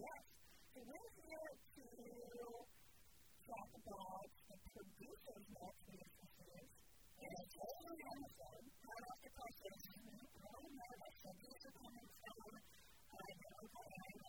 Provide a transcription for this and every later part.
yes, so we're here to talk about the producers of relationships and it's all around them, not off the process. I don't know, that's a discipline from, I don't know,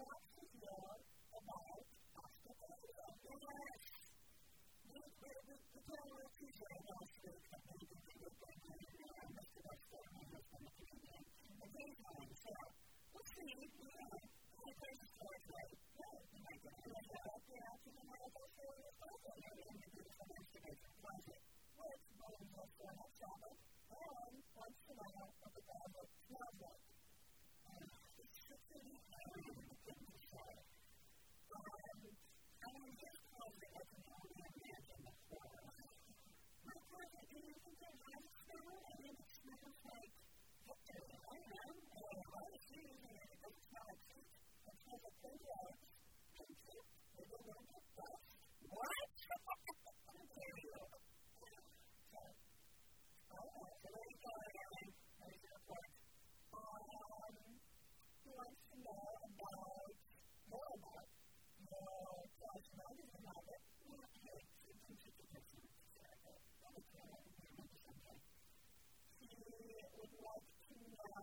want to know about hospitalism. Yes! The, the, the, the general teacher last week that they did the good thing, and Mr. Westbrook, my husband, the comedian, the day time said, we'll see, you know, the first course was, yeah, you might get a little bit out there, you know, I'll go for it, I'll go for it, and do some excavation project. Well, it's going to go for an example, and once in a while, I'll go for it, now what?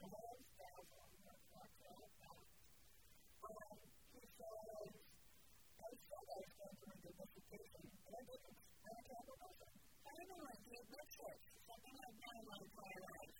I don't know, I did, that's it. Something I've done my entire life.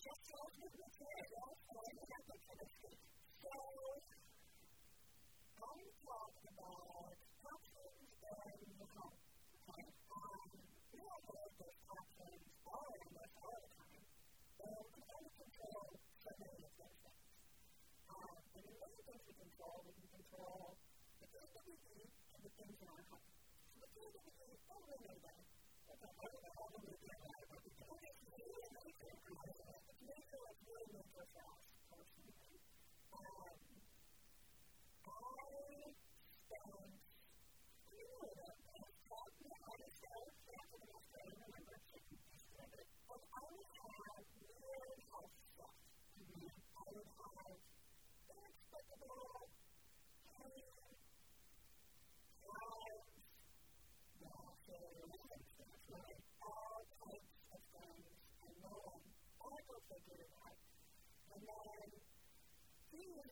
just as we were there, that's why we have to come to So, Thank you.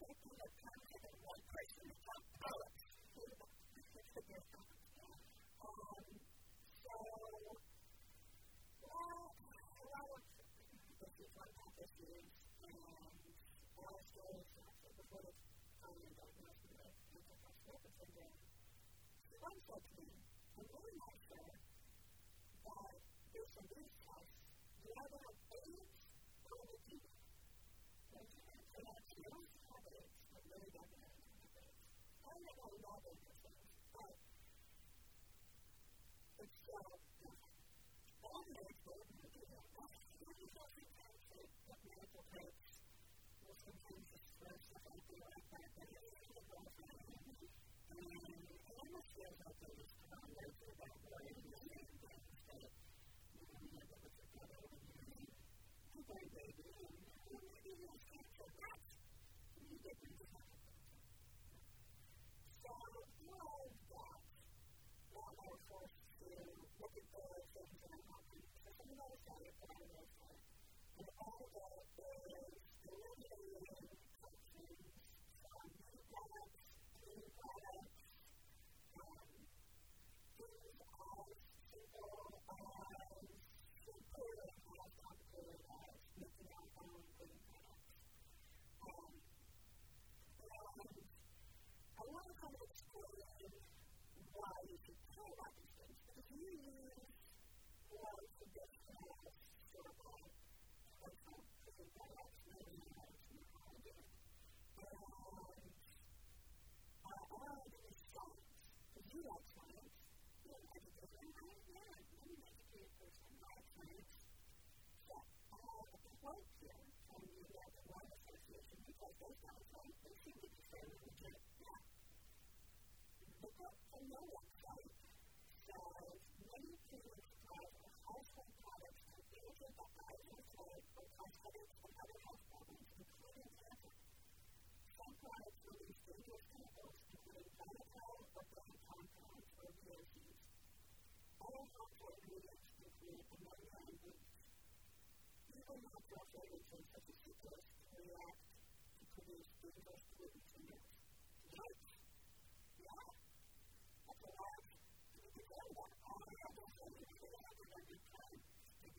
taking your time and then one person is on pallets. It's the distance. Um, so, well, well, this is one of the issues. And I was told before the time I diagnosed with mental health symptoms syndrome, someone said to me, I'm really not sure that based on these tests, you either have AIDS or you do. And she said, something I love in this book, but it's still all the way to medical coach will sometimes express that I feel like that, but it's still all the way to me. And it almost feels like it was kind of like that way in the same things that you know, you never put together when you meet people, baby, and maybe you'll start to get, you get into why you should pay all these things. Because you to know what's right. So many parents have a household products that they get that guys will say will cause headaches and other health problems, including cancer. Some products release dangerous chemicals, including xylitol or brain compounds or VOCs. Other harmful ingredients include ammonia and bleach. Even natural fragrances such as sucrose can react to produce dangerous pollutants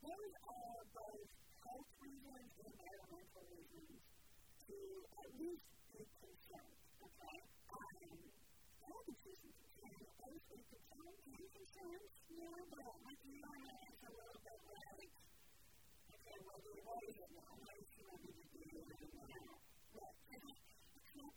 those are both health reasons and environmental reasons to at least be concerned, okay? Um, all the reasons can also concern health insurance, you know, but we can only answer a little bit like, okay, well, we're already getting a lot of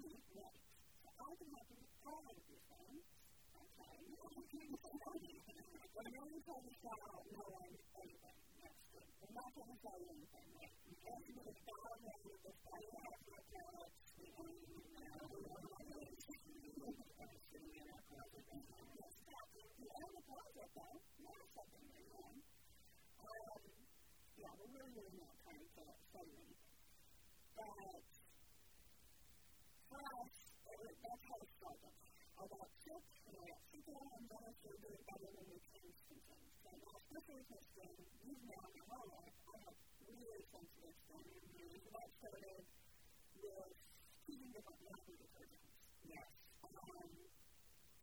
money next. So I can help you all of your things. Okay. When a man tells you that, I don't know anything. That's good. They're not going to tell you anything. Right? You can't do it down there. You just tell you how to tell it. You don't even know. You don't know. You don't know. You don't know. You end the project, though. Now something you're doing. Um, yeah, we're really, really not trying to sell you anything. But understand also doing better when you're transmitting. So especially if it's been, you've now in my life, I have really sensitive skin. And that started with teaching different language programs. Yes. Um,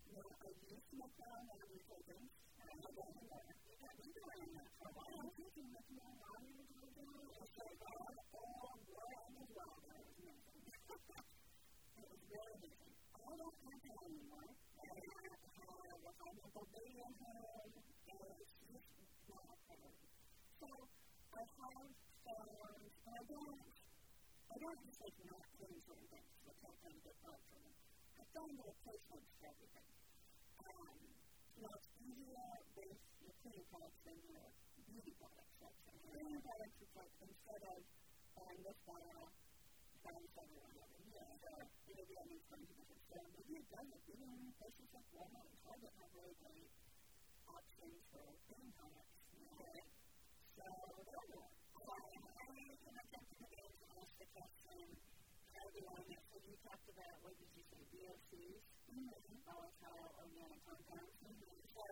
you know, I used to make my own language programs. And I got in there. I've been doing that for a while. I'm teaching with my mom and my daughter. I said, well, I all learned as well. That was nothing. it was really amazing. I don't have that anymore example, they were. So I have found, and I don't, I don't just like not putting sort of things, which I found good fun for me. I found replacements for everything. Um, you know, it's easier with your done it. know, patients like Walmart and Target have really great options for thin helmets. So they'll. So I looked up to the dance house the question, Heidi, on it. So you talked about, what did you say, VOCs, mm-hmm. volatile organic compounds. Mm-hmm. So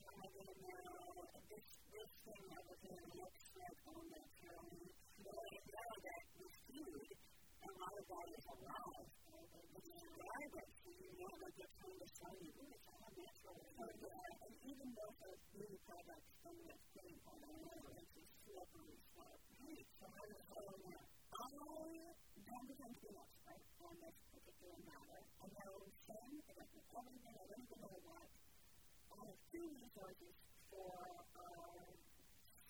I'm going to know this, this thing that was in the expert on that term, the way that with food, a lot of that is alive. Alive, so you know that they're trying to sell you, ooh, it's all natural. So, yeah, and even though those beauty products and what's putting on it, it's just slippery stuff. Right. So I was saying that I don't become too expert on this particular matter. I know some, I don't know everything, I don't even know what. I have two resources for our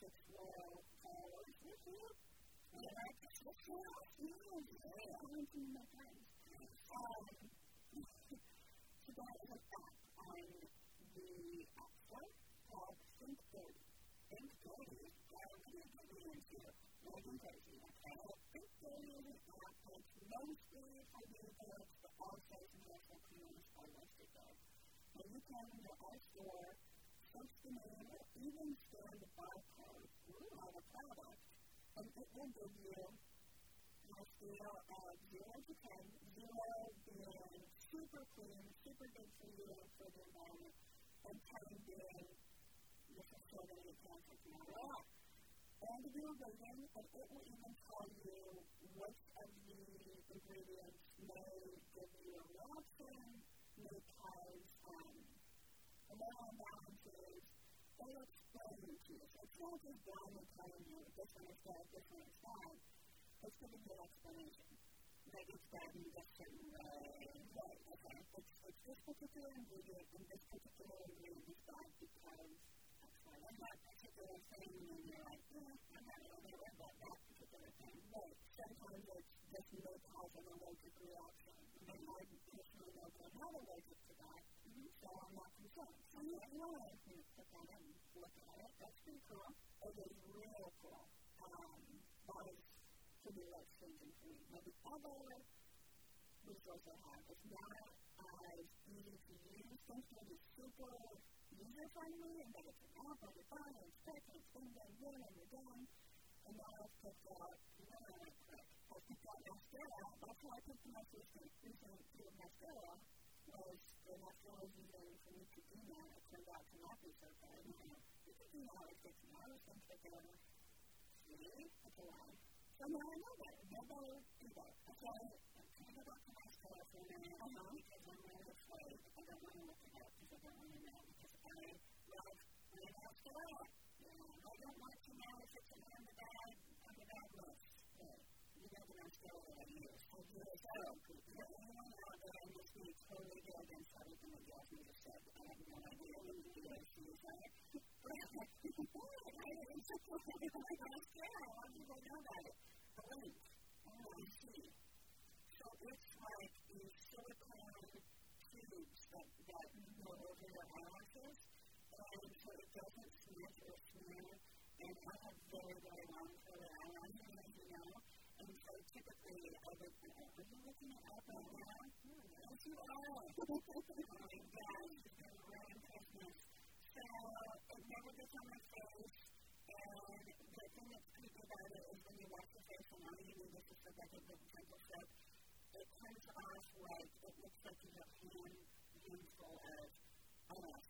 six world followers with you. And I just look you know, I went to my friends. Um, so that is a on the App called Think Dirty. Think Dirty, to okay? Think Dirty is an app that's mostly for but also some national cleaners are listed there. You can in the App Store even scan the barcode a product, and it will give you a scale of 0 to 10, 0 being super clean, super good for the environment, and 10 being this is so many cancer from all and do a rating, and it will even tell you which of the ingredients may give you a reaction, may cause um, hormone imbalances, they explain to you. So it's not just blindly telling you this one is good, this one is bad. It's giving you an explanation. Like it's bad in this certain way. Right, okay. It's this particular ingredient, and this particular ingredient is bad because and that particular thing, and you're like, yeah, I'm not really aware about that particular thing. But sometimes it's just may cause an allergic reaction. And I personally know I'm not allergic to that, mm-hmm. so I'm not concerned. So you know, I put that in and look at it. That's pretty cool. It is real cool. Um, that is to me like changing for me. Now the other resource I have is to function is super user-friendly and that it's an app on the phone and it's quick and it's been done, done, and you're done. And now I've picked out, now I'm quick. I've picked out mascara. That's how I picked the most recent, recent tube mascara was the mascara I was using for me to do now. It turned out to not be so good. You can do now, it takes an hour, so I'm thinking, see, it's a lie. So now I know that. Never do that. Okay, I'm trying to go back to mascara for a minute. Uh-huh. Because I'm really because I want to look it up, because I don't want to know, I love my mascara. You know, I don't want to know if it's on the bad, on the bad list. You know the mascara that I use. I do it so. The only out that I must be totally dead against everything that Jasmine just said. I have no idea when the USC is on it. But I didn't support it. Doesn't smudge or smear. And I have very, very long curly eyelashes, as you know. And so typically, I would, are you looking it up right now? Yes, you are. oh my gosh, you've been around Christmas. So it never gets on my face. And the thing that's creepy about it is when you wash your face, and all you need is just a bucket of gentle soap it comes off like it looks like you have hand handful of. It's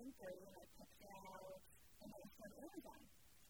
think they're like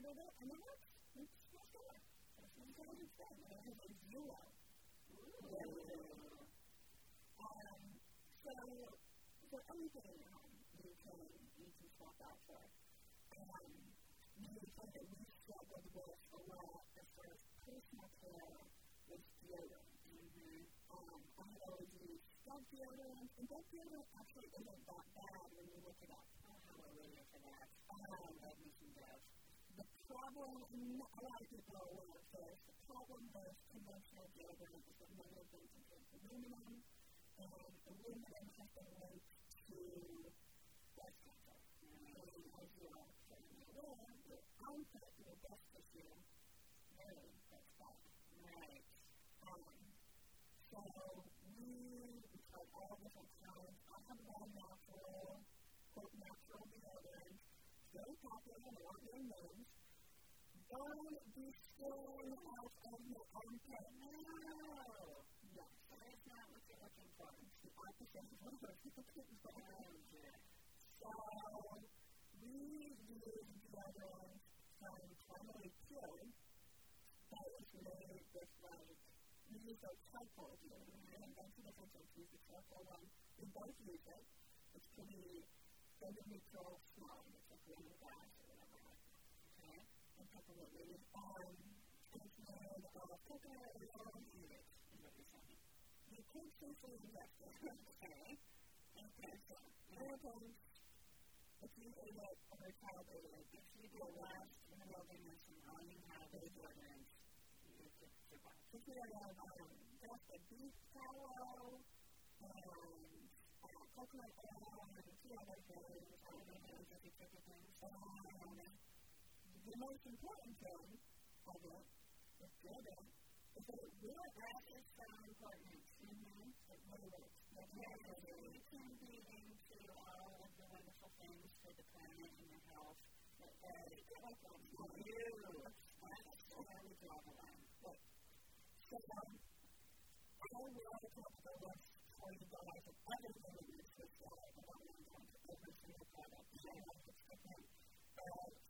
ordered it and it works. It's store. So it's my favorite thing. And it has a zero. Um, so, so anything in your home you can, you can swap out for. Um, the thing that we struggled with a lot as far as personal care was deodorant. Mm-hmm. Um, I had always used Dove deodorant, and Dove deodorant actually isn't that bad when you look it up. Hallelujah for that. Um, problem in a lot of people will face the problem with conventional deodorant is that many of them contain aluminum, and aluminum has been linked to breast cancer. And as you are certainly aware, the onset of breast tissue really gets bad. Right. Um, so we tried all different kinds. I have one natural, quote, natural deodorant. Very popular in a lot of names. Burn the skin out of your armpit. No! Yes, that is not what you're looking for. It's the opposite of what you're looking for. So, we use deodorant from Primally Pure that is made with like, we use a charcoal deodorant, and that's the difference. We use the charcoal one. We both use it. It's pretty neutral smelling. It's like whatever. Okay? And leaves. Um, it's made of coconut oil and heat, is what you're saying. You could safely ingest it. okay? And so, Americans, if you ate it or a child ate it, if you a last in the wilderness and all you have is deodorant, you could survive. If you have um, just a beef tallow and uh, coconut oil and a other things, I don't know if you took it um, the most important thing, I guess, is driven, is that it really that is so important. Mm-hmm. It really is. It really is. contributing to all of the wonderful things for the planet and the health that they welcome for you. That's how we draw the line. So, um, I will talk about this for you guys and other than the research that I don't want to go into every single product. I don't want to skip it. But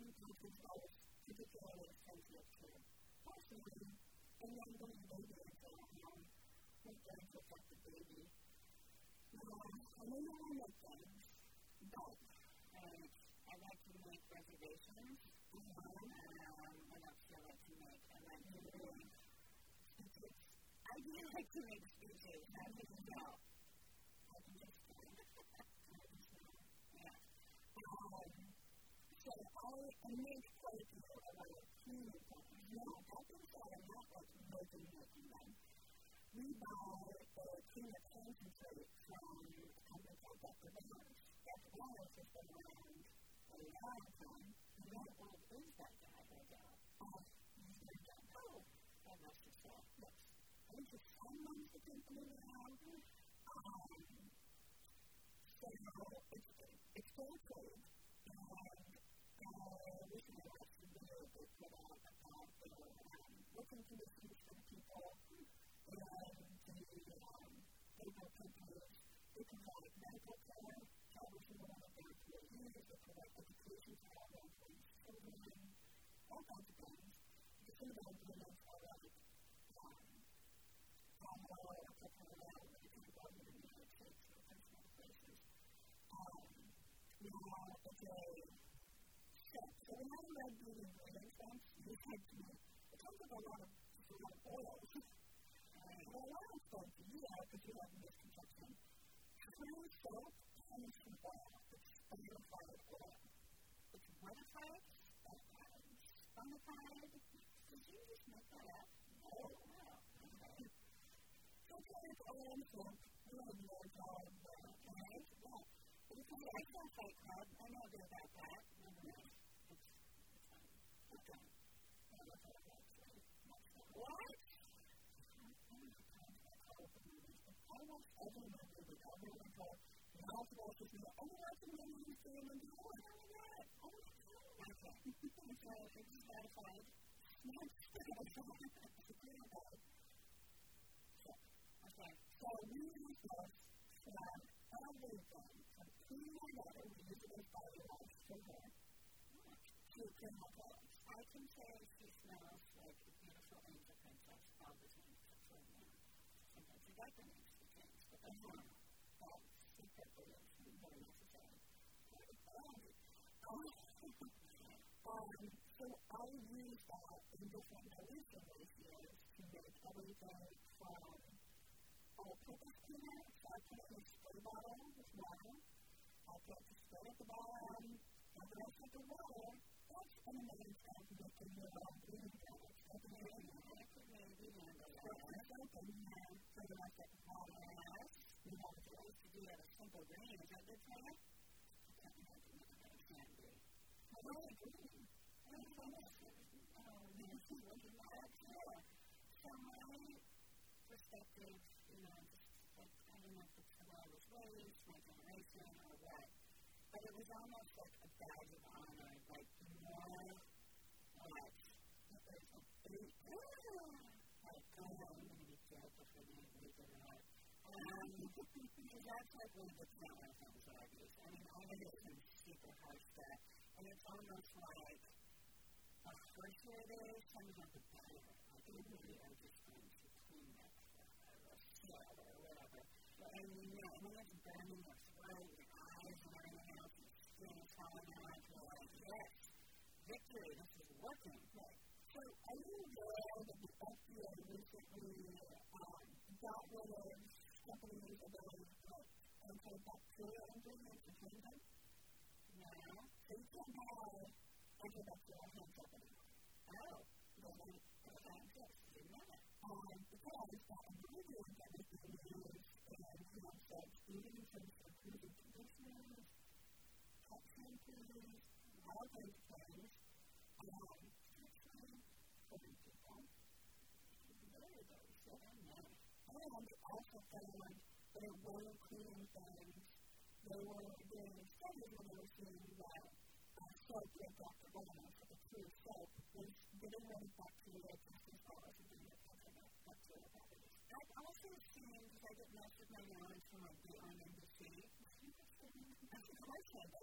you can control it to the joy of sensitive care. Personally, and then when the baby is at home, we don't protect the baby. Now, I know no one makes sense, but um, I like to make reservations online, um, to make, only a niche place to go about a human company. No, that is not enough of making making money. We buy a tuna concentrate from a company called Dr. Barnes. Dr. Barnes has been around for a long time. And that one is that guy, that gal. Uh, you don't know. I must have said, yes. I think it's some months that they've been around. Um, so it's, it's going to listen to the speech from people and the, um, they will take care they provide medical care, help with one of their employees, they provide education to all their employees' children, all kinds of things. The kindergarten programs are like, um, on the technical level, the kindergarten in the United States, or principal places. Um, now, it's a set. So when I read Building Brilliance once, you said to me, comes with a lot of, a of oils. And a lot sounds like, yeah, because you have a misconception. True soap comes from oil. It's saponified oil. It's modified, saponified. Did you just make that up? No. No. Okay. Sometimes oil and soap, you have no problem, right? Yeah. Because I saw Fight Club. I know a bit about that. What? Almost every member of the government would go, now to go to the only one to know who's doing the deal. Oh my God. Oh my God. Okay. And so it's satisfied. Now it's still a shock. It's a great day. Okay. So we use this from everything from cleaning my water, we use it as body wash from here, to clean my clothes. I can say like the names of things, but they are all secret beliefs very necessary. Um, so I use that in different dilution ratios to make everything from a purpose peanut, so I put it in a spray bottle with water. I put the spray at the bottom, and then I put the water. That's an amazing thing to make in your own breathing habits. That's amazing. You know, like, I don't know if it's the way I was raised, my generation, or what but it was almost like a badge of honor, like more like it was a big like oh I'm gonna be careful for me to leave it out. Um, that's like one of the trauma things that I use. I mean, I have some super hard stuff, and it's almost like the harsher it is, some of the better. Like, they really are just going to clean up the sweat or whatever. And you know, then it's burning your throat, your eyes, and everything else, and skin falling out, you're like, yes, victory, this is working. Right. So, are you aware that the FDA recently um, got rid of some reason they want to put some bacterial ingredients between them. Now, so you can't buy antibacterial hand soap Oh, well in hand in terms of food and And also found that wasn't cleaning things. They were doing studies where they were seeing that uh, soap that Dr. Reynolds, the true soap, was getting rid of bacteria just as well as it did bacteria properties. I've also seen, because I get most of my knowledge from like the on industry, that's a commercial.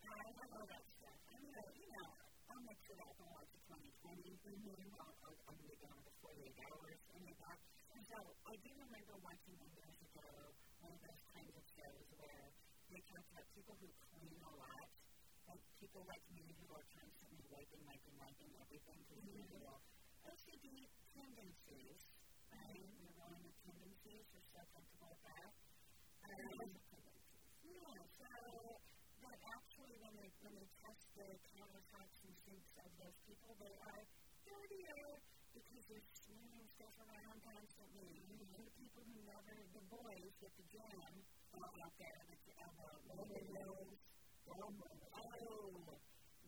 And I love all that stuff. I mean, you know, I'll make sure that I can watch the 2020 movie. I'll, I'll, I'm going to go into 48 hours and. And so I do remember watching years ago one of those kinds of shows where they talked about people who clean a lot, like people like me who are constantly wiping, wiping, wiping everything because mm-hmm. you know, OCD tendencies right? You're going with tendencies, you're so comfortable with that. Um, yeah, so that actually when they, when they test the countertops and sinks of those people, they are dirtier because they're smearing stuff around constantly. You the the boys with the jam out there that you have a roller nose, oh,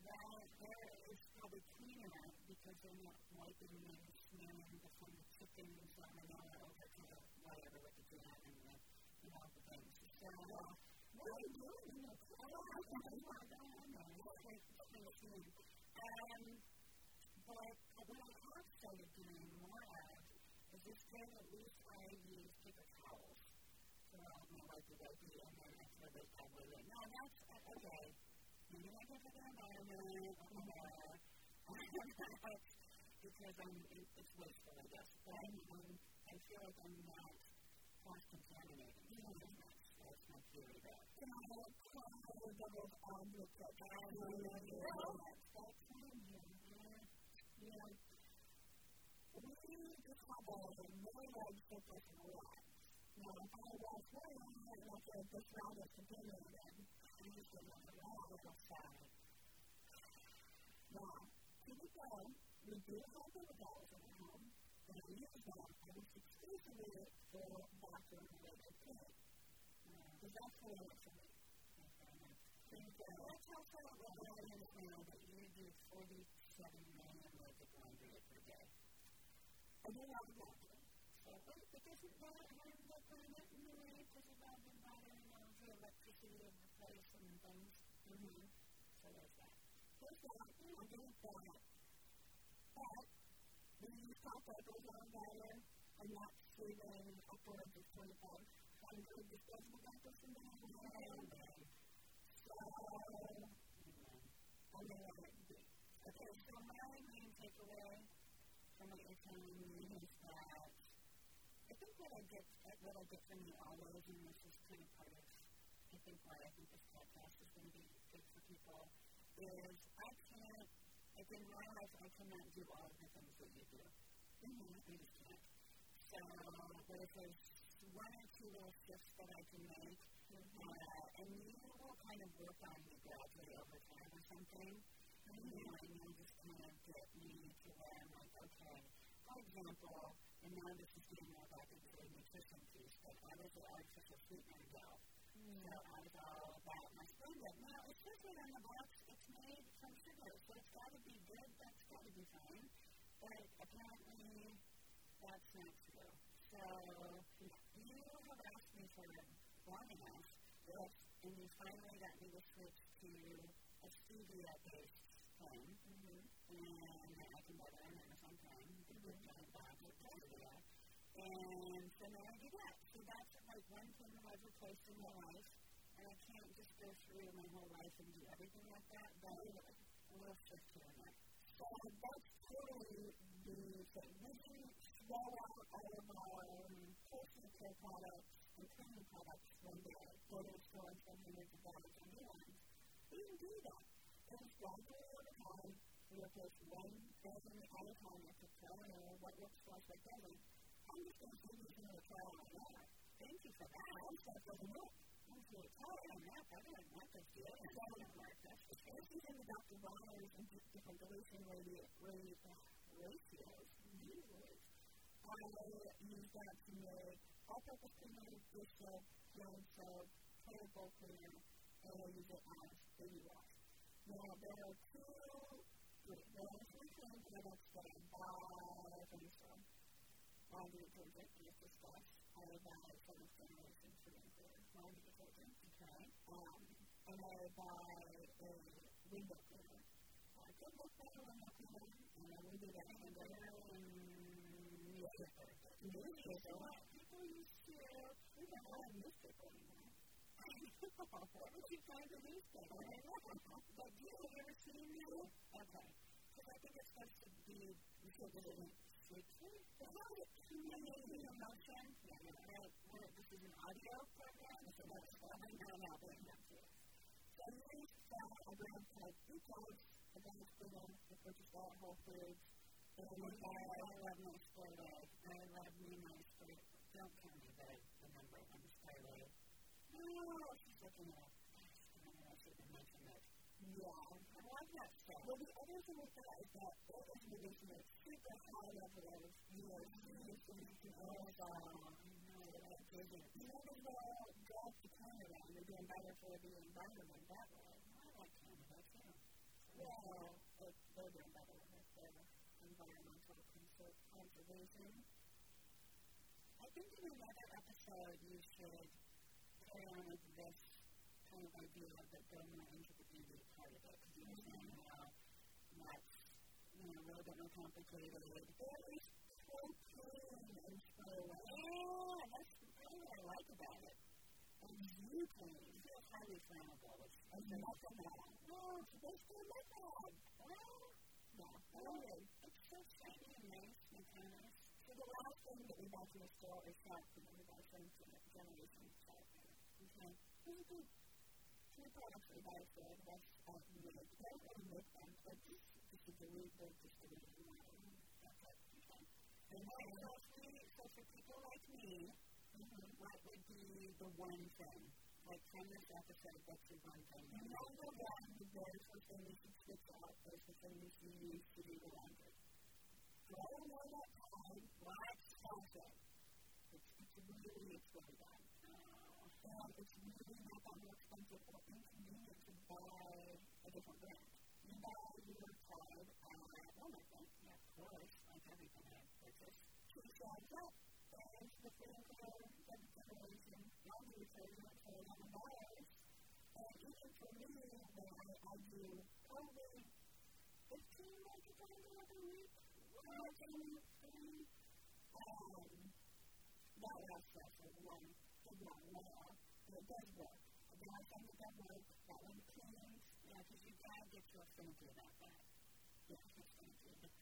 that there is probably cleaner because they're not wiping and smearing the from the chicken and salmonella over to the whatever with the jam and the, you know, the things. So, uh, what are you doing? You know, I don't know what's going on there. It's like, it's like, um, but what I have started doing more of is this day at least I use know what to go do, and then that's where they said, wait, wait, no, that's uh, okay. Maybe I go to the environment, or it's, because I'm, it, it's wasteful, I guess. But I'm, I'm, I feel like I'm not cross-contaminating. Mm-hmm. So that's, that's my theory there. Can I apply the double on the tech? I don't know. That's, that's fine. You know, we just have a really large focus on life. Now, I was wearing it, like a this round of continuing, then I used to have a little side. Now, to be fair, we do have the dolls in our home, and I use them almost exclusively for bathroom related things. Because that's the way it's me. And uh, that's how far what I understand that you do 47 million loads of laundry per day. I do not exactly. So, but, but doesn't the in a way? Because of all the electricity of the place and things? Mm-hmm. So there's that. There's that. I think that. But when you talk about those on better and not saving upwards of 2,500 disposable diapers in the world. So, I'm going to Okay, so my main takeaway from what you're telling me is I think what I get, what I get from you always, and this is kind of part of, I think why I think this podcast is going to be good for people, is I can't, like in my life, I cannot do all of the things that you do. Mm-hmm. I just can't. So, but if there's one or two little shifts that I can make, mm-hmm. uh, and you will kind of work on me gradually over time or something, mm-hmm. you know, and you'll just kind of get me to where I'm like, okay, for example, and now this is getting more back into the nutrition piece, but I was an artificial sweetener gal. Mm. So I was all about my Splenda. Now, it says right on the box it's made from sugar, so it's got to be good, that's got to be fine. But apparently, that's not true. So, you have asked me for long enough, yes, and you finally got me to switch to a stevia-based thing, mm-hmm. and I can buy that on Amazon Prime, the stevia. And so now I do that. So that's like one thing that I've replaced in my life, and I can't just go through my whole life and do everything like that, but a little shift here and there. So that's totally the thing. We can roll out all of our personal care products and cleaning products one day, go to the store and spend hundreds of dollars on new ones. We can do that. It was gradually over time. We replace one thing at a time. I could tell you what for us, what doesn't. I'm just going to you some of the trial and error. Thank you for that. I'm stuff doesn't work. I'm so tired on that. I don't want this deal. It doesn't work. That's the same thing with Dr. Bronner's and different dilution ratios. Usually. I use that to make all-purpose cleaner, dish soap, yarn soap, toilet bowl cleaner, and I use it as baby wash. Now, there are two, products that I buy from the store. Laundry detergent, and it's discussed. I buy seventh generation Sprinkler laundry detergent. Okay. Um, and I buy a window cleaner. Uh, good book better window cleaner, and I do that and newspaper. Newspaper? People used to, we don't have newspaper anymore. what would you find a newspaper? I don't know. But do you ever seen that? Okay. Because I think it's supposed to be, you said that it but how is it communicating emotion? Yeah, right. This is an audio program, so that's what I'm now now bringing up to. So you saw a brand called Food Choice, a brand program to purchase that at Whole Foods. And I, I love my egg. I love me my sport. Don't tell me that remember when sport egg. Oh, she's looking at it. I should have mentioned it. Yeah, I like that stuff. Well, the other thing with that is that those movies are super high level of, you know, solution all the, vision. You know, they all drive to Canada and they're doing better for the environment that way. I like Canada too. Well, they're doing better with their environmental conservation. I think in another episode you should carry on with this kind of idea that go more into saying how that's you know, a little bit more complicated. Or at least protein and so Yeah, that's really what I like about it. And you can feel highly flammable. It's nothing bad. No, it's supposed to look bad. Well, yeah, really. It's so shiny and nice and kind of. So the last thing that we bought from the store is salt from the generation salt. Okay. This is good two products we buy for the rest of the Lord and with them, but this is the wisdom to stay in mind. And especially so for people like me, mm-hmm. what would be the one thing? Like from this episode, what's the one thing? You know the the thing you should switch out, there's the thing that you use to do the laundry. Do I don't know that time? Watch something. It's, it's really expensive. Uh, and it's really not that more expensive, or it's by a different brand. You buy your card on Amazon, of course, like everything I purchase. She shows up as the same color the generation younger children say on the buyers. And even for me, when I, I do probably 15 months of a week, when I um, that aspect of one, is not well, it does work. And I think it does work because you gotta get your affinity about that.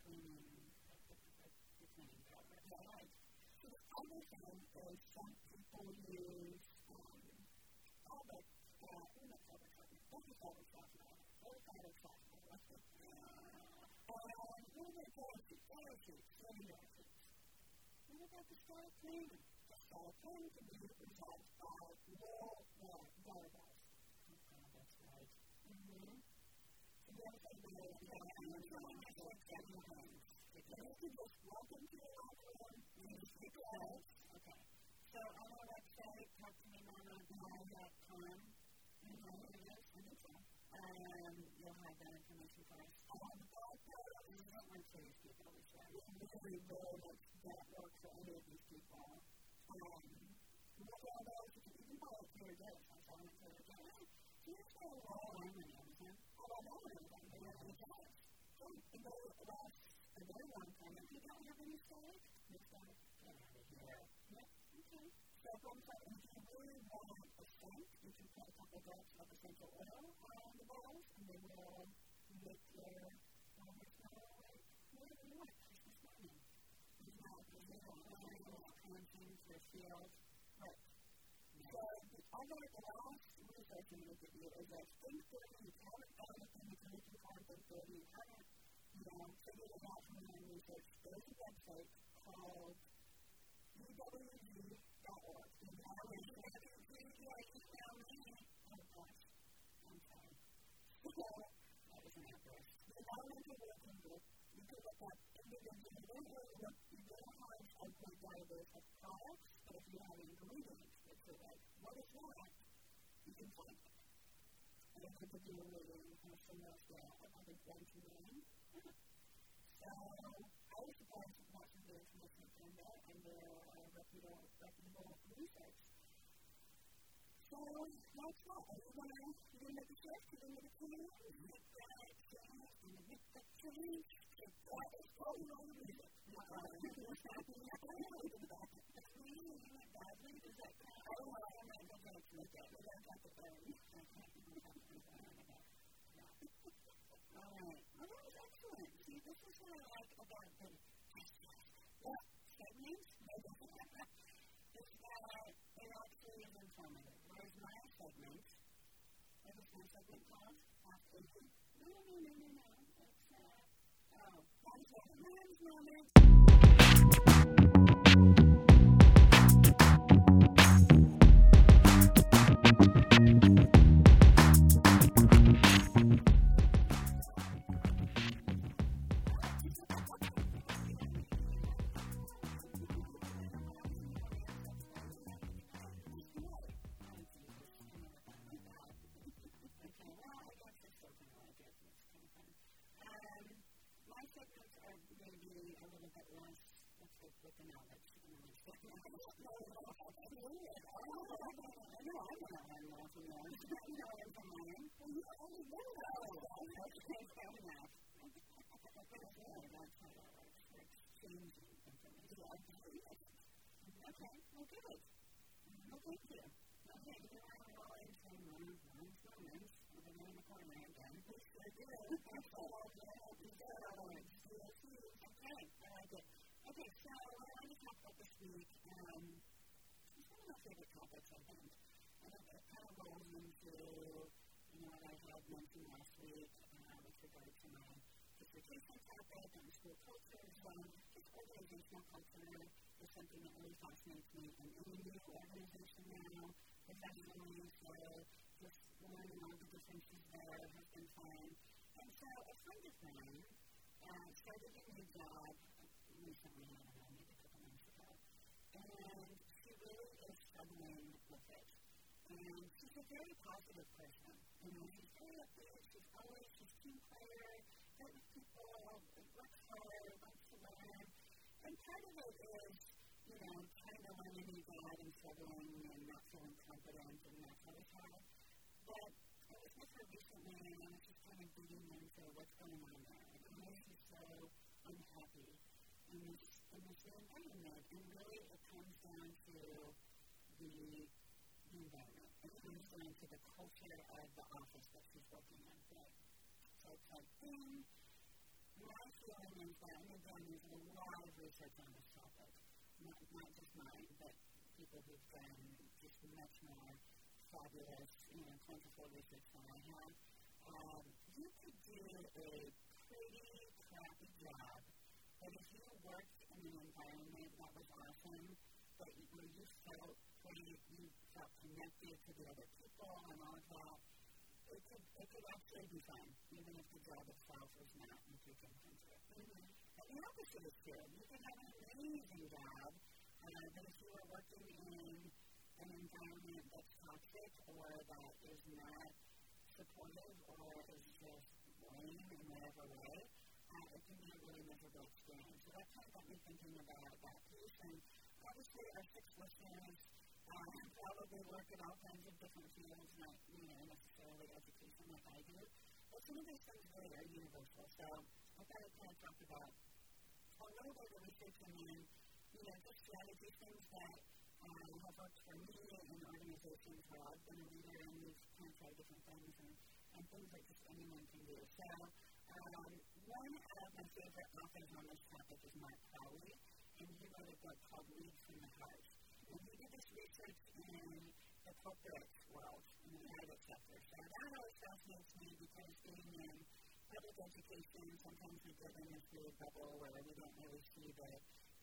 Cleaning, the, the, the cleaning part. Yeah, right. So the other thing is some people use, um, Albert, uh, not Albert Softener, what is Albert Softener? What is Albert Softener? What's it? And what about Parachute? Parachute, swimming parachutes. What about the Star Cleaning? The Star Cleaning can be used as uh, wall uh, volleyball. Oh, that's right. Mm-hmm. So the other is, I'm just a and you take a out, okay. So you know what it is? I think so. Um, you'll have that information for us. Um, but uh, we don't want to these people, we. We really make that work for any of these people. Um, what are? go about a very long time if you don't have any storage. It's like, yeah, yeah, okay. So from if you really want a scent, you can put a couple drops of essential oil on the and they will make your smell like you want morning. It's not a little oil cleansing. So the other, the last resource I'm going to give you is that that you haven't you can make you find that you haven't know, figured it out from my research. There's a website called UWG.org. And I was like, I just found me. Oh, gosh. I'm sorry. So, that was an outburst. The environmental working group, you could look up individual, you don't really look, you don't have a good database of products, but if you have ingredients which are like, what is that? You can find it. And if you could a little, you can send us the other things. So, I was surprised with what some of the information came out and their uh, reputable, reputable research. So, that's what. Are you going to make a shift? You're going to make a change? Make that change and make that change. That is all the reason. Not really. You're not going to do that. That's really, you went badly. Is that I don't know. I'm not to that. We're to to. I can't even have to burn it. All right. Well, that was excellent. See, is what I like about the well, segments. is that it actually is informative. Whereas my segment, what is my segment called? Izzy. No, no, no, no, no. Know I'm going to learn more from yours. You know what I'm saying? Well, you only know that. Okay, fair enough. That's how that works. We're exchanging information. Okay, well, good. Well, thank you. Okay, here I am all into one of one's moments. There in the corner again. We sure do. That's all I do. Okay, I like it. Okay, so what I want to talk about this week um, is one of my favorite topics, I think. Rolls into, you know, what I had mentioned last week uh, with regard to my dissertation topic on school culture, um, just organizational culture is something that really fascinates me in any new organization now, professionally. So just learning all the differences there has been fun. And so a friend of mine uh, started a new job recently, I don't know, maybe a couple months ago. And she really is struggling with it. And she's a very positive person. You know, she's very upbeat. She's always, she's team player, good with people, works hard, wants to learn. And part of it is, you know, trying to learn a new job and struggling and not feeling confident and that kind of stuff. But I was with her recently and I was just kind of digging into what's going on there. And why she's so unhappy in this, in this environment. And really it comes down to the It to the culture of the office that she's working in. So it's like, then my feeling is that, and again, there's a lot of research on this topic, not, not just mine, but people who've done just much more fabulous, you know, plentiful research than I have. Um, you could do a pretty crappy job, but if you worked in an environment that was awesome, that where you felt you felt connected to the other people and all of that, it could, it could actually be fun, even if the job itself is not can into it. Mm-hmm. And the opposite is true. You can have an amazing job, uh, but if you are working in an environment that's toxic or that is not supportive or is just lame in whatever way, uh, it can be a really miserable experience. So that kind of got me thinking about that piece. And obviously, our six listeners um, probably work in all kinds of different fields, not you know necessarily education like I do. But some of these things really are universal. So I thought I'd kind of talk about a little bit of research and then you know just strategy things that um, have worked for me in organizations where I've been a leader and we've kind of different things and, and things that just anyone can do. So um, one of my favorite authors on this topic is Mark Crowley, and he wrote a book called Lead from the Heart. Research in the corporate world, in the private sector. So that always fascinates me because being in public education, sometimes we live in this weird bubble where we don't really see the,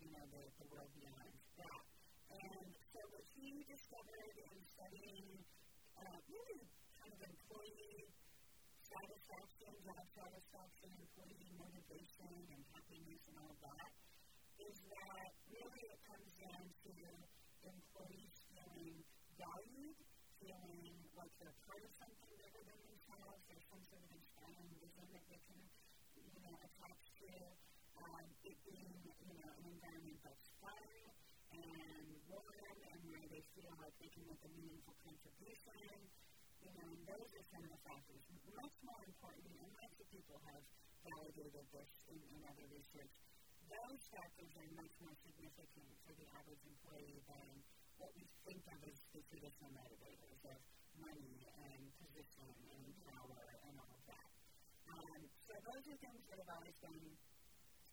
you know, the, the world beyond that. And so what he discovered in studying uh, really kind of employee satisfaction, job satisfaction, employee motivation, and happiness, and all that, is that really it comes down to employees feeling valued, feeling like they're part of something bigger than themselves, there's some sort of inspiring that they can, you know, attach to, um, it being, you know, an environment that's fun and warm and where they feel like they can make a meaningful contribution, you know, and those are some of the factors. Much more important, and lots of people have validated this in, in other research, those factors are much more significant for the average employee than what we think of as the traditional motivators of money and position and power and all of that. Um, so those are things that have always been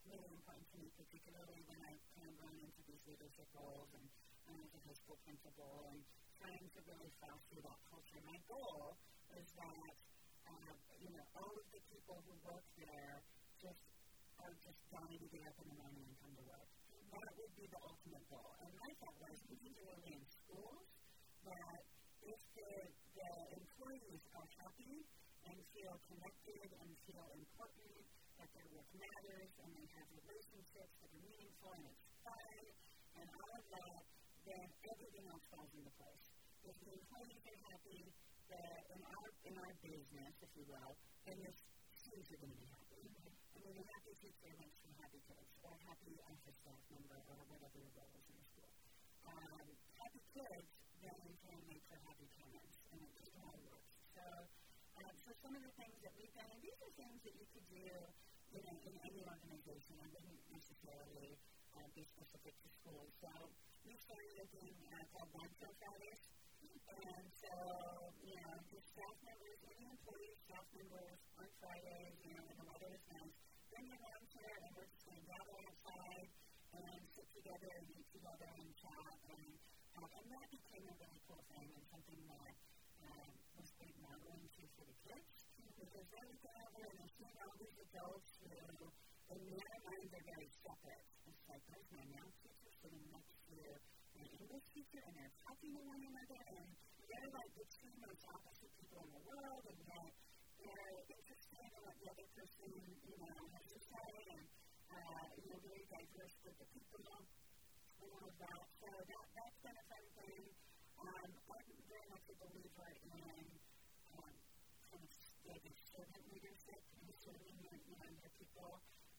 really important to me, particularly when I kind of run into these leadership roles and when I was a high school principal and trying to really foster that culture. My goal is that, uh, you know, all of the people who work there just are just dying to get up in the morning and come to work. That would be the ultimate goal. And my thought was, particularly in schools, that if the, the employees are happy and feel connected and feel important, that their work matters and they have relationships that are meaningful and it's fun and all of that, then everything else falls into place. If the employees are happy, the, in, our, in our business, if you will, then the students are going to be happy. Mm-hmm. And when you're happy teacher makes you happy kids, office staff member, or whatever your role is in the school. Um, happy kids then turn make for happy parents, and it just all works. So, um, so some of the things that we've done, and these are things that you could do you know, in any organization. I wouldn't necessarily uh, be specific to schools. So we started a thing uh, Banter Fridays. And so, you know, just staff members, any employees, staff members on Fridays, you know, when the weather is nice, bring your here and we're just going to gather outside and sit together and eat together and chat. And, uh, and that became a really cool thing and something that um, was great modeling too for the kids because they look over and they see all these adults who, in their minds, are very separate. It's like, there's my math teacher sitting next to my English teacher, and they're talking to one another, and they're like the two most opposite people in the world, and yet they're interested in what the other person, you know, has to say, and, uh, you know, very diverse group of people, all of that. So that, that's been a fun thing. Um, I'm very much a believer in um, kind of like servant leadership and serving your, you know, your people.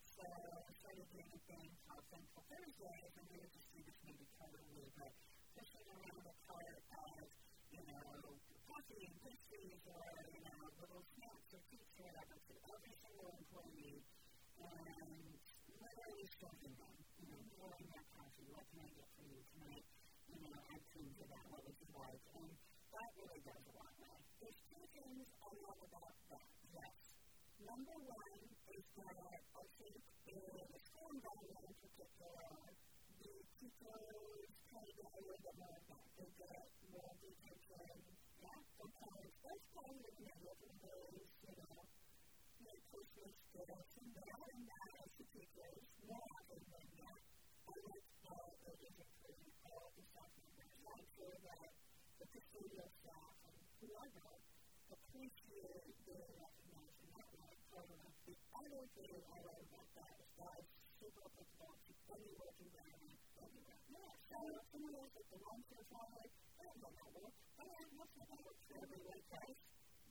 So I started doing a thing called Thankful Thursdays, and we would just do this maybe quarterly, but pushing around a part of, you know, coffee and pastries or, you know, little snacks or treats or whatever to every single employee and literally serving them, you know, to that what it's like. And that really goes a long way. There's two things I love about that. Yes. Number one is that I think in the school environment in particular, the teachers kind of get a little bit more of that. They get more detention. Yeah, sometimes there's kind of in different ways, you know, make Christmas gifts and that and that as the teachers. The custodial staff and whoever appreciate the recognition that way. The other thing I love about that is that it's super applicable to any work environment anywhere. Yeah, so someone else at the lunch or something, I don't know that work. I know what's that work for every price,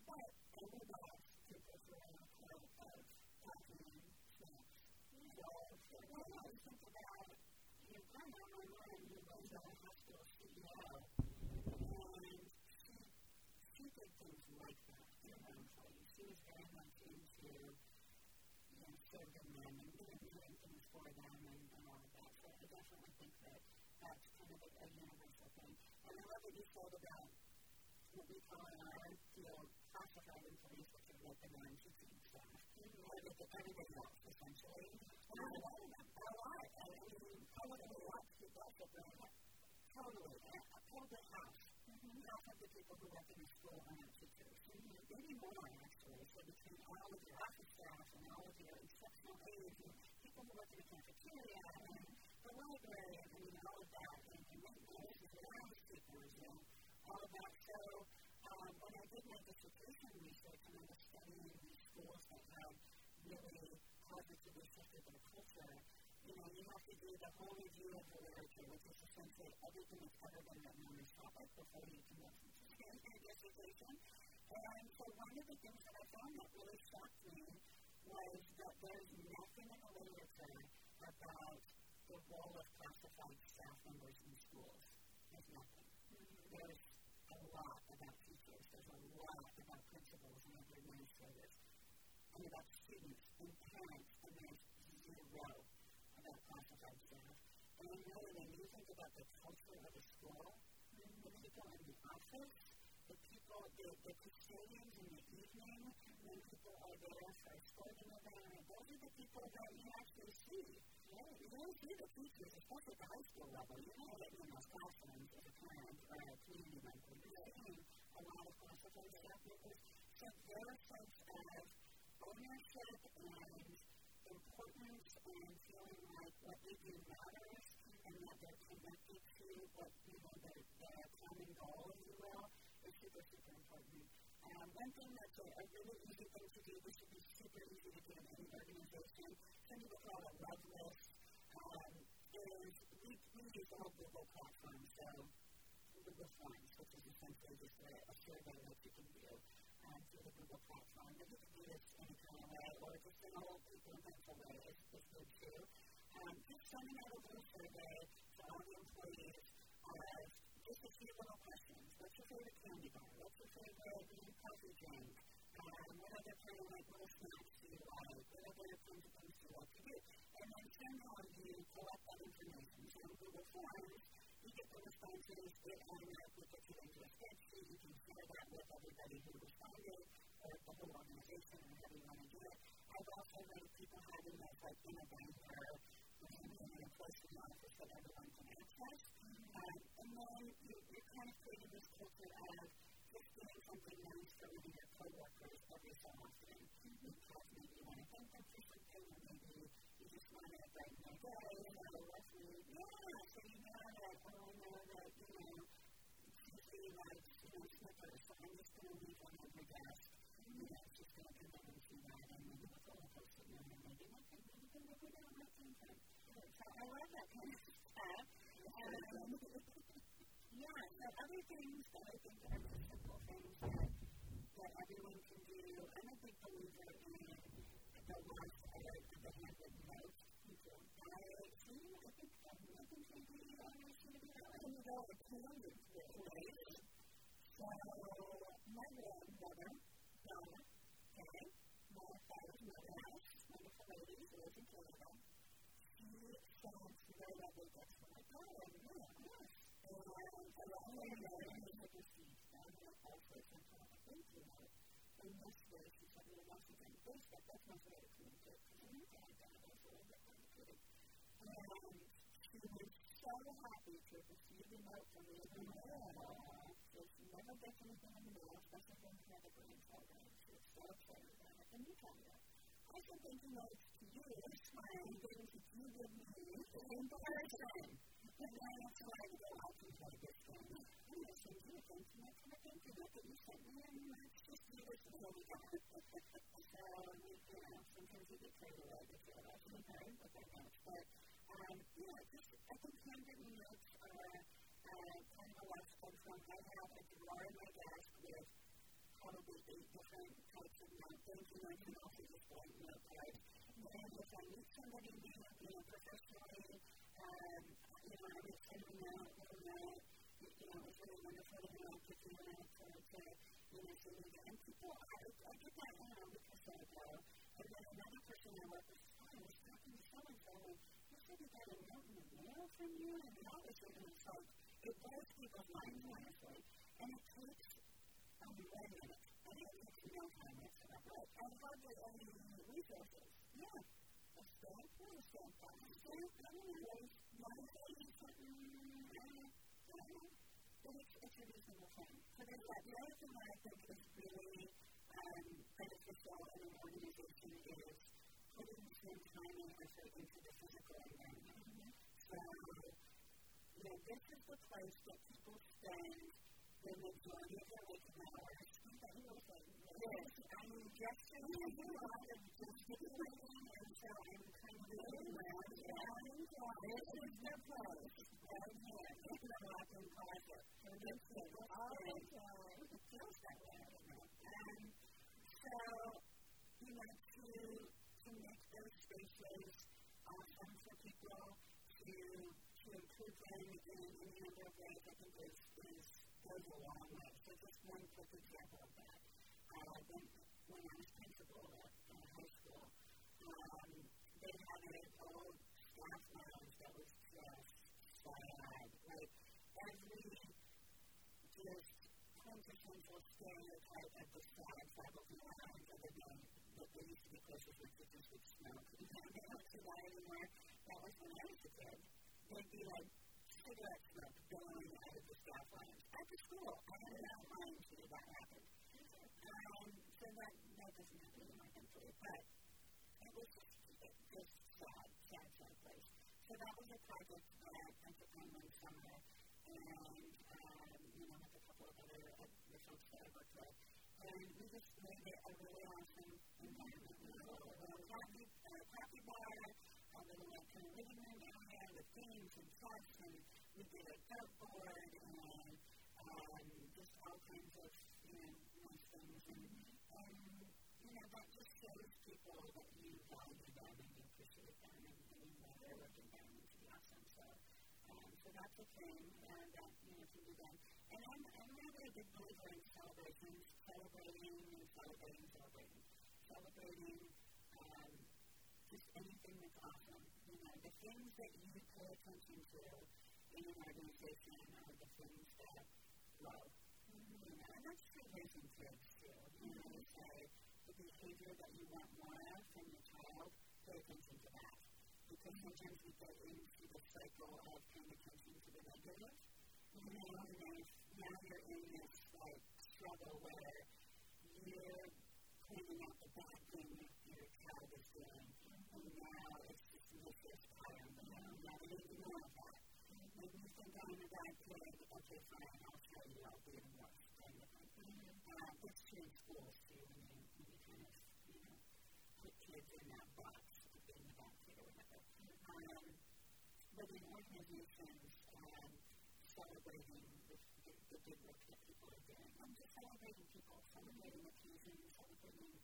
but everybody to prefer a part of talking snacks. So, why not think about your grandma, my mom, who was a hospital CEO, and she, she did things like that in her employees. She was very much into you know, serving them and doing, doing things for them and, and all of that. So I definitely think that that's kind of a, a universal thing. And I love what you said about what we call in our field classified employees, which are like the non-teaching staff. Or like everybody else, essentially. And I love them a lot. I mean, probably lots of people out there totally, probably half. Mm-hmm. The people who work in the school not teachers. Mm-hmm. Maybe more, actually. So between all of your office staff and all of your instructional aides and people who work in the cafeteria and the library and, mean, all of that, and, and maintenance and groundskeepers and all of that. So um, when I did my dissertation research and I was studying these schools that had really positively shifted their culture, you know, you have to do the whole review of the literature, which is essentially everything that's ever been written on this topic before you can dissertation. And so one of the things that I found that really shocked me was that there's nothing in the literature about the role of classified staff members in schools. There's nothing. Mm-hmm. There's a lot about teachers. There's a lot about principals and other administrators and about students and parents, and there's zero about classified staff. And know when you think about the culture of a mm-hmm. People in the office, the people, the, the custodians in the evening, when people are there for a sporting event, those are the people that you actually see. Yeah, you don't see the teachers, especially at the high school level. You know that in those classrooms as a parent or a community member. You're seeing a lot of classified staff members. So their sense of ownership and importance and feeling like what they do matters and that they're connected to what, you know, their, their common goal, if you will, is super, super important. Um, one thing that's a, a really easy thing to do, this would be super easy to do in any organization, some people call it love list, um, is we, we use the whole Google platform, so Google Forms, which is essentially just a, a survey that you can do um, through the Google platform. But you can do this any kind of way, or just an old people in pencil way is, is good too. Um, just sending out a little survey to all the employees of just a few little questions. What's your favorite candy bar? What's your favorite coffee drink? Um, what other kind of like little snacks do you like? What other kinds of things do you like to do? And then somehow you collect that information. So in Google Forms, you get the responses, it automatically puts it into a spreadsheet. You can share that with everybody who responded, or the whole organization, or however you want to do it. I've also read people having this like in a binder in a place in the office that everyone can access. Um, and then you, you're kind of creating this culture of just doing something nice for one of your coworkers every so often. Because maybe you want to thank them for something, or maybe you just want to brighten their day, you know, let's read. Yeah, so you know that, oh, I know that, you know, Susie likes, you know, Snickers, so I'm just going to leave one on her desk. Mm-hmm. You know, she's going to come in and see that, and go and post it, and maybe not, maybe we can maybe not like something. So I love that kind of stuff. Um, so other things that I think are just simple things that, that everyone can do. I'm a big believer in the less of the handwritten notes. People buy see, I think um, I think maybe owners should be that way. You go a tangent with ways. So my grandmother, Donna, okay, my father's mother-house, wonderful lady, who lives in Canada, she sent very lovely gifts for my daughter. Yes. And the I and. And. And she was so happy to receive a note from the mail. Never gets anything in the mail, especially when you have a grandchildren. She was so excited. And you tell me. I can thank you notes to you. I'm getting to you give me in person. And then that's why I go out send you thank you note from thank you note that you sent me, and let's just do this until we go. so, you know, sometimes you get carried away with your and hard with their notes. But, um, yeah, just, I think handwritten notes are uh, kind of a of from. I have a drawer in my desk with probably eight different types of note you notes and also just blank note cards. And if I meet somebody new, you know, professionally, um, you know, I would send them out, let them know, you know, it's really wonderful to know to to, to, you know, send them And people, I, I get that now because I go. And then another person I work with, oh, I was talking to so-and-so, and you said you got a note in the mail from you, and that was it, and it's like, it blows people's minds, honestly. And it takes one minute, and it takes no time whatsoever. And hardly any resources. Yeah. A stamp, is a stamp? A stamp, I don't know, one thing, something, I don't know. It's, it's thing. So there's that. The other thing that I think is really um, beneficial in an organization is putting some time and effort into the physical environment. Mm-hmm. So, you know, this is the place that people spend the majority of their waking hours. Yes, I mean, yesterday I did a lot of gesticulating, and so I'm kind of moving around. This is the place, right here, in the walk-in closet. And this is all time. It feels that way. And so, you know, to, to make those spaces awesome for people, to, to improve them in any number of ways, I think is, is a long way. So just one quick example of that. Uh, when, when I was principal at uh, high school, um, they had an old staff lounge that was just sad. Like every just quintessential stereotype of the sad faculty lounge other than what they used to be with, which is with smoke. You know, they don't see that anymore. That was when I was a kid. They'd be like cigarette smoke billowing out of the staff lounge. After school, I had an outline to see that happened. Um, so that, that doesn't happen anymore, thankfully. But it was just, it, just sad, sad, sad place. So that was a project that I took on one summer, and, you know, with a couple of other uh, folks that. And we just made it a really awesome environment. We had a little coffee, uh, coffee bar, a little like living room area with games and sets, and we did a dartboard and just all kinds nice things, and and you know that just shows people that you value them and you appreciate them, and, and you want their work environment to be awesome. So. That's a thing uh, that you know can be done. And I'm, I'm really a big believer in celebrations, celebrating and celebrating, celebrating, celebrating um, just anything that's awesome. You know, the things that you pay attention to in an organization are the things that grow. You know, and that's true raising kids too. You know, you say the behavior that you want more of from your child, pay attention to that. Because sometimes we get into the cycle of paying attention to the negative. You know, now you're in this like struggle where you're pointing out the bad thing your child is doing, and now it's this pattern, you know, yeah, we need to know that. Maybe you think I'm a bad kid, okay, fine, I'll show you, I'll do it worse, kind of thing. Uh, it's true in schools too, when you, when you kind of, you know, put kids in that box of being a bad kid or whatever. Um, but in organizations, um, celebrating the, the, good work that people are doing, and just celebrating people, celebrating occasions, celebrating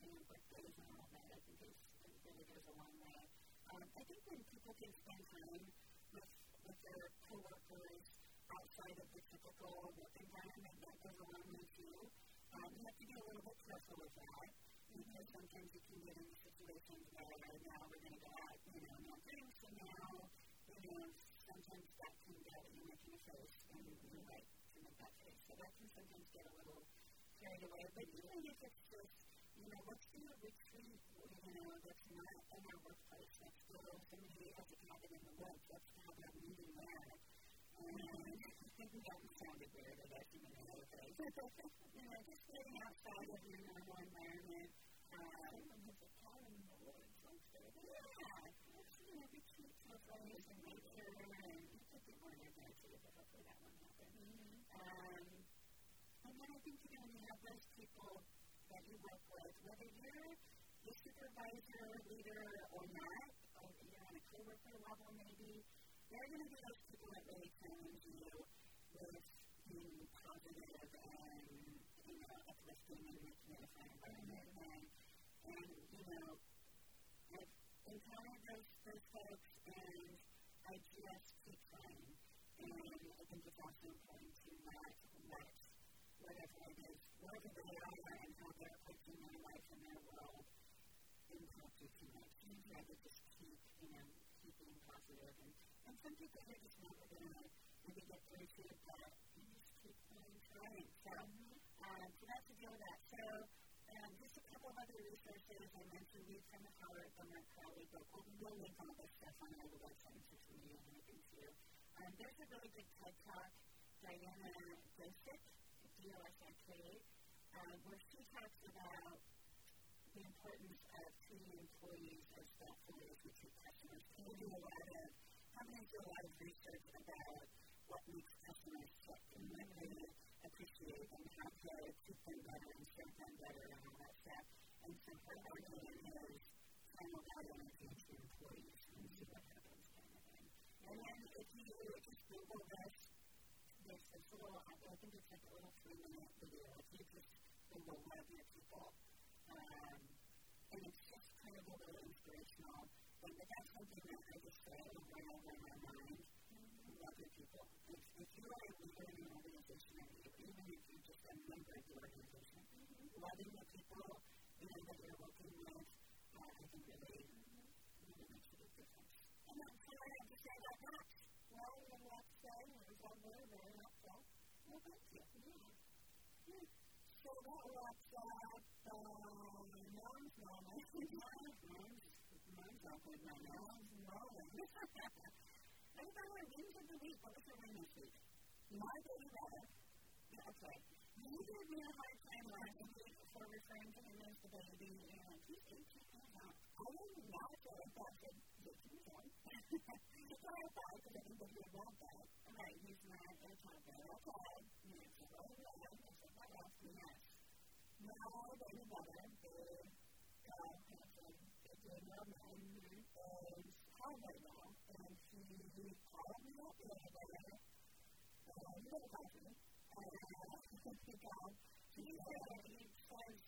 you know, birthdays and all that, I think it really goes a long way. Um, I think when people can spend time with, with their coworkers outside of the typical work environment, that goes a long way too. Um, you have to be a little bit careful with that because sometimes you can get into situations where now we're going to go out, you know, no drinks, and now, you know, sometimes that you face, and you're right to that face. So that can sometimes get a little carried away. But even if it's just you know, let's do a retreat, you know, that's not in our workplace. Let's go, somebody has a cabin in the woods. Let's have that meeting there. And I think that sounded weird, I guess, in another place. you know, just getting outside of your normal environment. Um, Someone has a cabin in the woods. Let's go there. Yeah. Let's, you know, retreat to a place in nature. And you could get more there too, but hopefully that won't happen. Mm-hmm. Um, and then I think, you know, when you have those people that you work with, whether you're a supervisor, leader, or not, or you're on a coworker level maybe, they're going to be those people that really challenge you with being positive and, you know, uplifting and making it a fun environment. And, and you know, I've encountered those, those folks, and I just keep trying. And I think it's also important to not let whatever it is, whatever they are and how they're their life and their world impact you too much. You try to just keep, you know, keep being positive. And, and some people are just never going to maybe get through to it, but you just keep on trying. So, um, so that's a deal with that. So, um, just a couple of other resources. I mentioned Lead from the Heart, the Mark Crowley book. We'll, link all this stuff on our website and social media and everything too. Um, there's a really good TED Talk, Diana Dosick, DOSIK, um, where she talks about the importance of treating employees thoughtfully as we treat customers. And we do a lot of, companies do a lot of research about what makes customers tick and what they appreciate and how to keep them better and serve them better and all that stuff. And so her argument is channel that energy to employees and see what happens kind of thing. And then if you just Google this, there's this little, I think it's like a little three minute video. If you just Google love your people, um, and it's just kind of a little inspirational. But that's something that I just say over and over in my mind. Love your people. If, if you are a leader in an organization, or even if you're just a member of the organization, loving the people you know, that you're working with, uh, I think really, really makes a big difference. And what I have to say about that. Well, you know, that's saying, there's one word there, that's all. Well, thank you. Yeah. Yeah. So that wraps up um, mom's, mom's not good right. Mom's moment. What about our wins of the week? What was your win this week? My baby brother. Yeah, okay. You gave me a hard time last week for referring to him as the baby, and he's 18 years old. I didn't know feel like that's a good reason. To clarify, because I think that he would want that. Right, he's not a toddler. Okay. Yeah, so what do I? I said, what else do you have? My baby brother, big, home right now, and she called me up the other day, uh, no question, and she called, she said, he says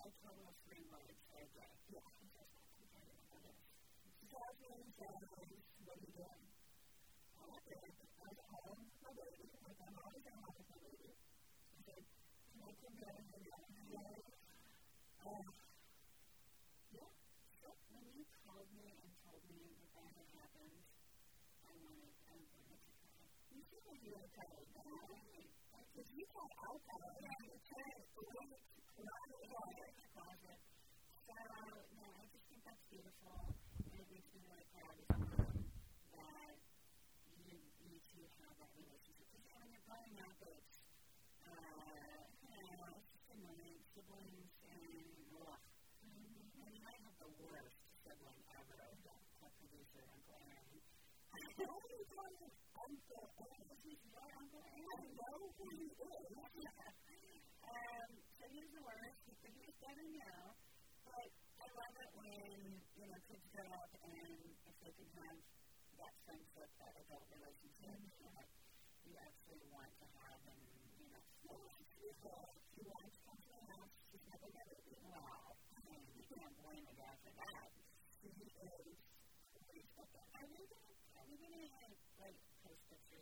a total of three words a day. Yeah, he says, She calls me and says, what are you doing? I'm at home, my baby, like I'm always at home with my baby. I said, can I come down and hang out with you? You seem like you were crying, right? Because you your chest, the way in the closet. So, no, I just think that's beautiful, and it makes me really proud as a that you, you two have that relationship. Because when you're growing up, it's, uh, you know, it's just annoying, siblings, and, ugh. Mm-hmm. Mean, I have the worst sibling ever that produces Aaron. I know the worst. He thinks he's better. But I love it when, you know, kids grow up and they can have that friendship, that adult relationship, mm-hmm. you know, actually want to have and, you know, people, you want to come to the house, she's never, never been well. And you can't blame a guy for that. He is are we gonna are we gonna like post pictures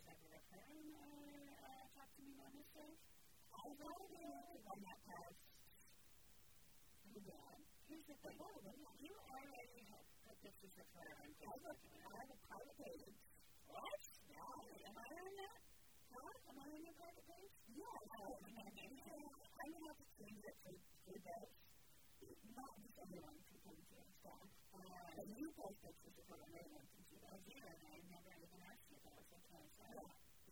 of her uh, talk to me on this show? I was already on that post. Yeah. Here's the thing. Oh, you already have put pictures of her on Facebook. I have a private page. What? Yeah. Am I on that? Huh? Am I on your private page? Yeah. I'm gonna have to change it to to this. Not just everyone can come to it. So, uh, you post pictures of her on Facebook. I did, I never even asked you about it sometimes. Well, going to going to? Well, going to. I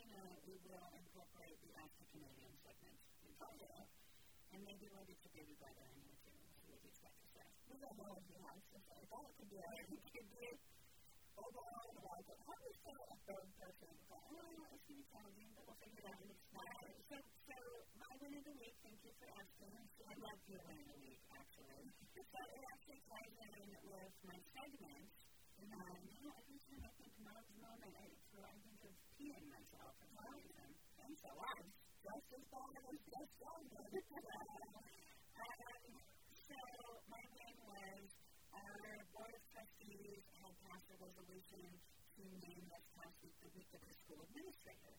you know we will incorporate the African Canadian segment in Canada. And maybe we'll get baby brother in here too. See what he's got to say. We don't know if he has to say. That could be a, it could be overall about it. How do you feel a third person? Oh, I don't know, it's going to be challenging, but we'll figure it out. It's fine. So, so my win of the week, thank you for asking. So I love your win of the week, actually. So it actually ties in with my segment um, every time I think Mom's moment, I, so I peeing myself for some reason. And so I'm just as bad as just younger. um, so my name was our Board of Trustees had passed a resolution to name this past week the week of the school administrator.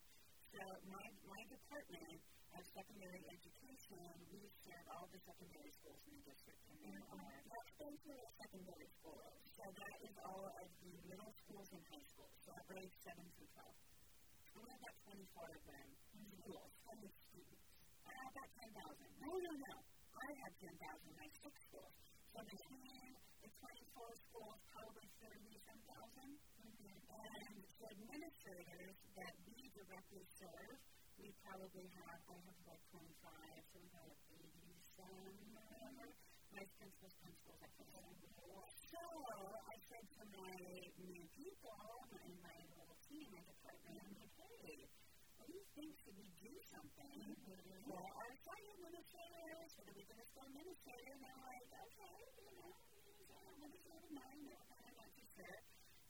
So my, my department of secondary education, we serve all the secondary schools in the district. And there are that's basically secondary schools. So that is all of the middle schools and high schools, so grades 7 through 12. And we have about 24 of them in schools, 100 students. Uh, about 10,000. No, no, no. I have 10,000, my six schools. So between the 24 schools, probably 30 some thousand. Mm-hmm. And the administrators that we directly serve, we probably have, I have like 25, so we have 80 some, whatever. Vice principals, principals, I think. So I said to my new people in my little team, my department, I'm like, hey, what do you think? Should we do something? Mm-hmm. Well, our site administrators, what are we going to start administrator? And I'm like, okay, you know, administrator nine, no, I'm not too sure.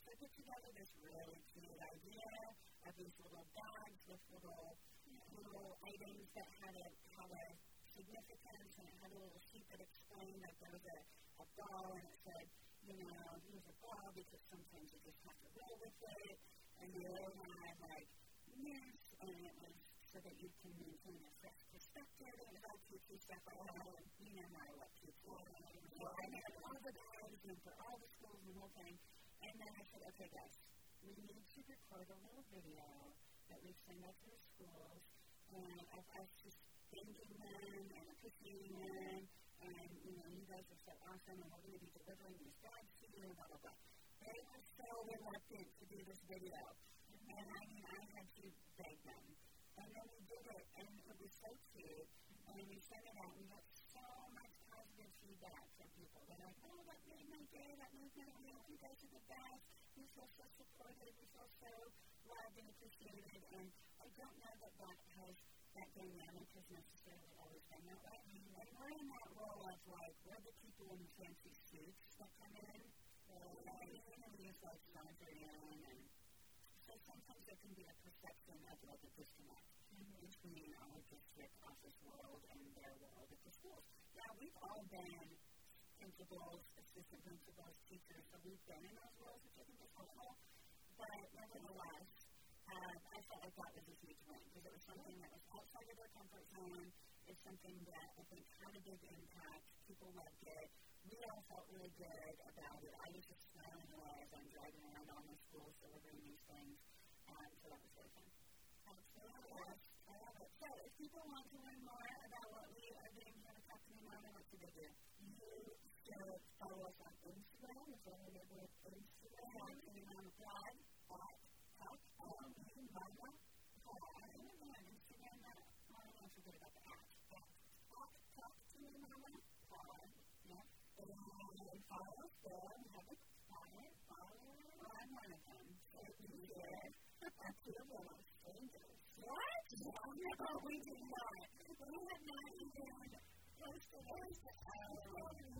So I put together this really cute idea of these little bags with little little items that had a had a significance and it had a little sheet that explained that there was a, a ball and it said, you know, here's a ball because sometimes you just have to roll with it. And the other had like this and it was so that you can maintain a fresh perspective. All cutesy stuff like that. And you know how I like cutesy. So I had all the bags and for all the schools and the whole thing. And then I said, okay, guys, we need to record a little video that we send out to the schools and of us just thanking them and appreciating them and, you know, you guys are so awesome and we're going to be delivering these bags to you and blah, blah, blah. They were so reluctant to do this video. And I mean, I had to beg them. And then we did it, and it was so cute. And we sent it out. We got so much positive feedback from people. They're like, oh, that made my day. That made my week. You guys are the best. We feel so supported. We feel so loved and appreciated. And I don't know that that has that dynamic has necessarily always been that way. Mm-hmm. And we're in that role of like, we're the people in the fancy suits that come in. Uh, you know, we use like Sandrian and so sometimes there can be a perception of a disconnect mm-hmm. between our district office world and their world at the schools. Now, we've all been principals, assistant principals, teachers, so we've been in those roles, think is helpful. But nevertheless, um, I felt like that was a huge win because it was something that was outside of their comfort zone. It's something that I think had a big impact. People loved it. We all felt really good about it. I was just smiling away as I'm driving around all my schools delivering these things. Um, so that was really fun. So if people want to learn more about what we are doing here at Talk to Me Mama, what should they do? You should follow us on Instagram, if you're available with Instagram. Talk to Me Mama blog. At Talk to Me Mama I don't know on Instagram now. I don't know get about the app. At Talk to Mama Blog. Yeah. And follow us there. We have a Quiet. Follow. Well, I'm one of them. So you share our two of them are strangers. What? No, we did not. We have not even posted some time out